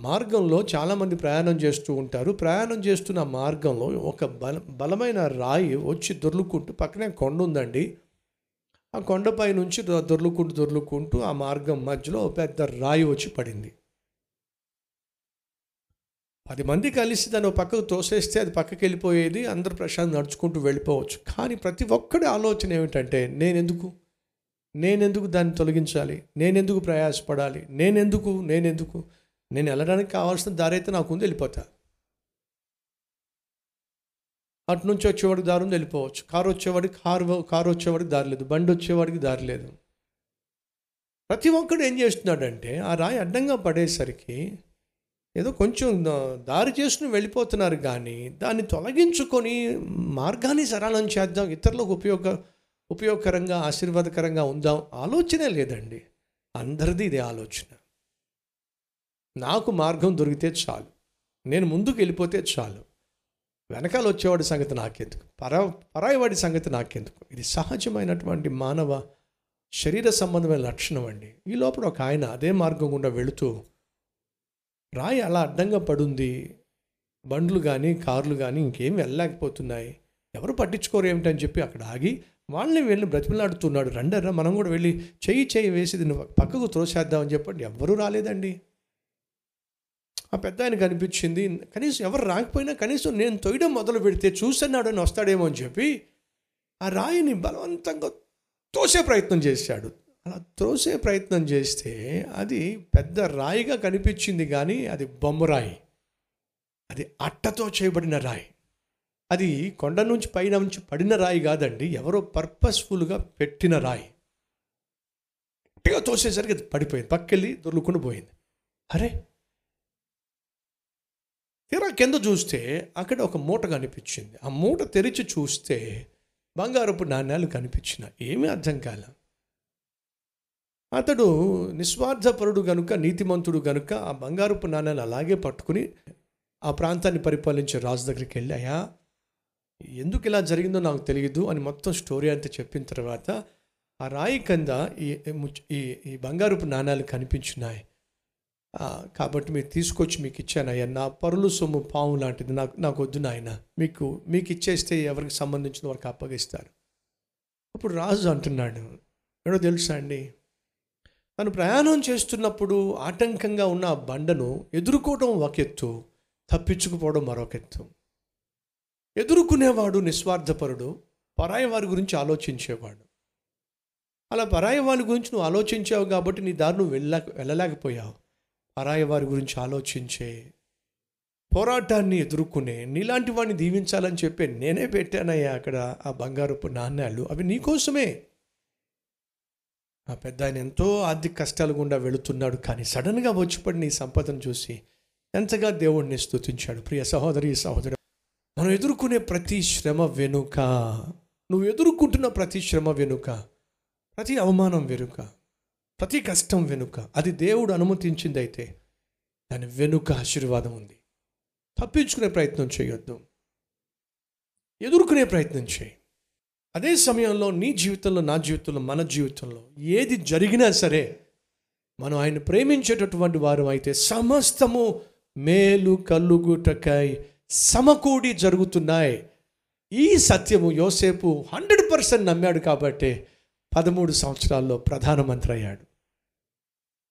మార్గంలో చాలామంది ప్రయాణం చేస్తూ ఉంటారు. ప్రయాణం చేస్తున్న మార్గంలో ఒక బల బలమైన రాయి వచ్చి దొర్లుకుంటూ పక్కనే కొండ ఉందండి. ఆ కొండపై నుంచి దొర్లుకుంటూ దొర్లుకుంటూ ఆ మార్గం మధ్యలో ఒక పెద్ద రాయి వచ్చి పడింది. పది మంది కలిసి దాన్ని పక్కకు తోసేస్తే అది పక్కకి వెళ్ళిపోయేది. అందరు ప్రశాంతం నడుచుకుంటూ వెళ్ళిపోవచ్చు. కానీ ప్రతి ఒక్కడి ఆలోచన ఏమిటంటే నేనెందుకు? నేనెందుకు దాన్ని తొలగించాలి? నేనెందుకు ప్రయాసపడాలి? నేనెందుకు? నేనెందుకు? నేను వెళ్ళడానికి కావాల్సిన దారి అయితే నాకు ఉంది వెళ్ళిపోతా. అటు నుంచి వచ్చేవాడికి దారి ఉంది వెళ్ళిపోవచ్చు. కారు వచ్చేవాడికి కారు కారు వచ్చేవాడికి దారి లేదు. బండి వచ్చేవాడికి దారి లేదు. ప్రతి ఒక్కడు ఏం చేస్తున్నాడంటే ఆ రాయి అడ్డంగా పడేసరికి ఏదో కొంచెం దారి చేసుకుని వెళ్ళిపోతున్నారు కానీ దాన్ని తొలగించుకొని మార్గాన్ని సరళం చేద్దాం ఇతరులకు ఉపయోగ ఉపయోగకరంగా ఆశీర్వాదకరంగా ఉందాం ఆలోచనే లేదండి. అందరిది ఇదే ఆలోచన. నాకు మార్గం దొరికితే చాలు. నేను ముందుకు వెళ్ళిపోతే చాలు. వెనకాల వచ్చేవాడి సంగతి నాకెందుకు? పరా పరాయివాడి సంగతి నాకెందుకు? ఇది సహజమైనటువంటి మానవ శరీర సంబంధమైన లక్షణం అండి. ఈ లోపల ఒక ఆయన అదే మార్గం గుండా వెళుతూ రాయి అలా అడ్డంగా పడుంది. బండ్లు కానీ కార్లు కానీ ఇంకేం వెళ్ళలేకపోతున్నాయి. ఎవరు పట్టించుకోరు ఏమిటని చెప్పి అక్కడ ఆగి వాళ్ళని వెళ్ళి బ్రతిమలాడుతున్నాడు. రండర్రా మనం కూడా వెళ్ళి చెయ్యి చెయ్యి వేసి దీన్ని పక్కకు త్రోసేద్దామని చెప్పండి. ఎవ్వరూ రాలేదండి. ఆ పెద్ద ఆయనకు కనిపించింది కనీసం ఎవరు రాకపోయినా కనీసం నేను తొయ్యడం మొదలు పెడితే చూస్తున్నాడు అని వస్తాడేమో అని చెప్పి ఆ రాయిని బలవంతంగా తోసే ప్రయత్నం చేశాడు. అలా తోసే ప్రయత్నం చేస్తే అది పెద్ద రాయిగా కనిపించింది కానీ అది బొమ్మరాయి అది అట్టతో చేయబడిన రాయి. అది కొండ నుంచి పైన నుంచి పడిన రాయి కాదండి ఎవరో పర్పస్ఫుల్గా పెట్టిన రాయి. గట్టిగా తోసేసరికి అది పడిపోయింది పక్కెళ్ళి దొర్లుకుండా పోయింది. అరే తీరా కింద చూస్తే అక్కడ ఒక మూట కనిపించింది. ఆ మూట తెరిచి చూస్తే బంగారపు నాణ్యాలు కనిపించిన ఏమీ అర్థం కాల. అతడు నిస్వార్థపరుడు గనుక నీతిమంతుడు గనుక ఆ బంగారపు నాణ్యాలు అలాగే పట్టుకుని ఆ ప్రాంతాన్ని పరిపాలించే రాజు దగ్గరికి వెళ్ళి అయ్యా ఎందుకు ఇలా జరిగిందో నాకు తెలియదు అని మొత్తం స్టోరీ అంతా చెప్పిన తర్వాత ఆ రాయి కింద ఈ ఈ బంగారపు నాణ్యాలు కనిపించున్నాయి కాబట్టి మీరు తీసుకొచ్చి మీకు ఇచ్చానయ్యా నా పరులు సొమ్ము పాము లాంటిది నాకు నాకు వద్దు నాయన. మీకు మీకు ఇచ్చేస్తే ఎవరికి సంబంధించిన వారికి అప్పగిస్తారు. అప్పుడు రాజు అంటున్నాడు ఏడో తెలుసా అండి? తను ప్రయాణం చేస్తున్నప్పుడు ఆటంకంగా ఉన్న ఆ బండను ఎదుర్కోవడం ఒక ఎత్తు తప్పించుకుపోవడం మరొక ఎత్తు ఎదుర్కొనేవాడు నిస్వార్థపరుడు పరాయి వారి గురించి ఆలోచించేవాడు. అలా పరాయి వారి గురించి నువ్వు ఆలోచించావు కాబట్టి నీ దారి నువ్వు వెళ్ళలేక వెళ్ళలేకపోయావు. పరాయి వారి గురించి ఆలోచించే పోరాటాన్ని ఎదుర్కొనే నీలాంటి వాడిని దీవించాలని చెప్పి నేనే పెట్టానయ్యా అక్కడ ఆ బంగారపు నాణ్యాలు అవి నీకోసమే ఆ పెద్ద ఆయన ఎంతో ఆర్థిక కష్టాలు గుండా వెళుతున్నాడు కానీ సడన్గా వచ్చిపడిన ఈ సంపదను చూసి ఎంతగా దేవుణ్ణి స్తుతించాడు. ప్రియ సహోదరి సహోదరు మనం ఎదుర్కొనే ప్రతి శ్రమ వెనుక నువ్వు ఎదుర్కొంటున్న ప్రతి శ్రమ వెనుక ప్రతి అవమానం వెనుక ప్రతి కష్టం వెనుక అది దేవుడు అనుమతించింది అయితే దాని వెనుక ఆశీర్వాదం ఉంది. తప్పించుకునే ప్రయత్నం చేయొద్దు. ఎదుర్కొనే ప్రయత్నం చేయి. అదే సమయంలో నీ జీవితంలో నా జీవితంలో మన జీవితంలో ఏది జరిగినా సరే మనం ఆయన ప్రేమించేటటువంటి వారు అయితే సమస్తము మేలు కలుగుటకై సమకూడి జరుగుతున్నాయి. ఈ సత్యము యోసేపు హండ్రెడ్ పర్సెంట్ నమ్మాడు కాబట్టి పదమూడు సంవత్సరాల్లో ప్రధానమంత్రి అయ్యాడు.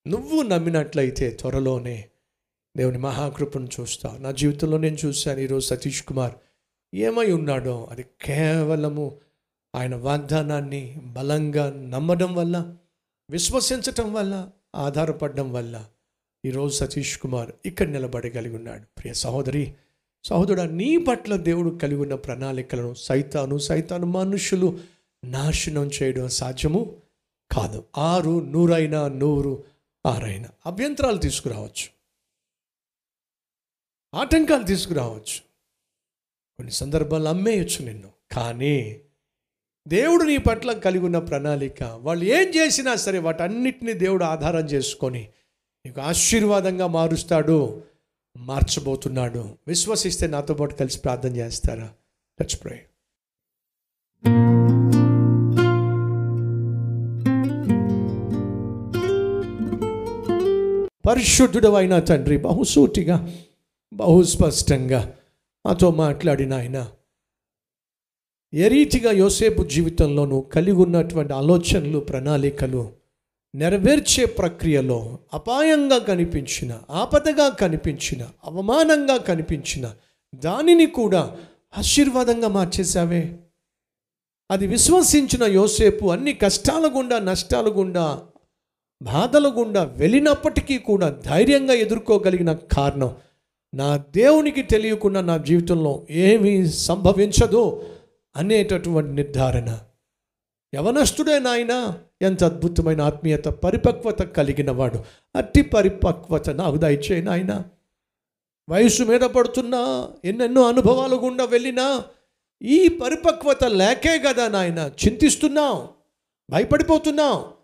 నువ్వు నమ్మినట్లయితే త్వరలోనే దేవుని మహాకృపను చూస్తావు నా జీవితంలో నేను చూశాను ఈరోజు సతీష్ కుమార్ ఏమై ఉన్నాడో అది కేవలము ఆయన వాగ్దానాన్ని బలంగా నమ్మడం వల్ల విశ్వసించటం వల్ల ఆధారపడడం వల్ల ఈరోజు సతీష్ కుమార్ ఇక్కడ నిలబడగలిగి ఉన్నాడు. ప్రియ సహోదరి సహోదరుడు నీ పట్ల దేవుడు కలిగి ఉన్న ప్రణాళికలను సైతాను సైతాను మనుషులు నాశనం చేయడం సాధ్యము కాదు. ఆరు నూరైనా నూరు ఆరైన అభ్యంతరాలు తీసుకురావచ్చు. ఆటంకాలు తీసుకురావచ్చు. కొన్ని సందర్భాలు అమ్మేయచ్చు నిన్ను. కానీ దేవుడు నీ పట్ల కలిగి ఉన్న ప్రణాళిక వాళ్ళు ఏం చేసినా సరే వాటన్నిటిని దేవుడు ఆధారం చేసుకొని నీకు ఆశీర్వాదంగా మారుస్తాడు మార్చబోతున్నాడు. విశ్వసిస్తే నాతో పాటు కలిసి ప్రార్థన చేస్తారా? లెట్స్ పరిశుద్ధుడు అయిన తండ్రి బహుసూటిగా బహుస్పష్టంగా మాతో మాట్లాడిన ఆయన ఏ రీతిగా యోసేపు జీవితంలోనూ కలిగి ఉన్నటువంటి ఆలోచనలు ప్రణాళికలు నెరవేర్చే ప్రక్రియలో అపాయంగా కనిపించిన ఆపదగా కనిపించిన అవమానంగా కనిపించిన దానిని కూడా ఆశీర్వాదంగా మార్చేశావే. అది విశ్వసించిన యోసేపు అన్ని కష్టాల గుండా నష్టాల గుండా బాధల గుండా వెళ్ళినప్పటికీ కూడా ధైర్యంగా ఎదుర్కోగలిగిన కారణం నా దేవునికి తెలియకుండా నా జీవితంలో ఏమీ సంభవించదు అనేటటువంటి నిర్ధారణ. యవనస్తుడే నాయన ఎంత అద్భుతమైన ఆత్మీయత పరిపక్వత కలిగిన వాడు. అట్టి పరిపక్వత నాకు దయచేయి నాయన. వయసు మీద పడుతున్నా ఎన్నెన్నో అనుభవాలు గుండా వెళ్ళినా ఈ పరిపక్వత లేకే కదా నాయన. చింతిస్తున్నాం భయపడిపోతున్నాం.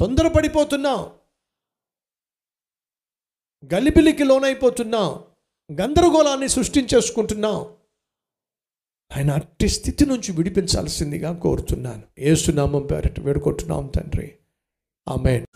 తొందరపడిపోతున్నాం గలిబిలికి లోనైపోతున్నాం గందరగోళాన్ని సృష్టించేసుకుంటున్నాం ఆయన అట్టి స్థితి నుంచి విడిపించాల్సిందిగా కోరుతున్నాను. ఏసునామం పేరట వేడుకుంటున్నాం తండ్రి. ఆమెన్.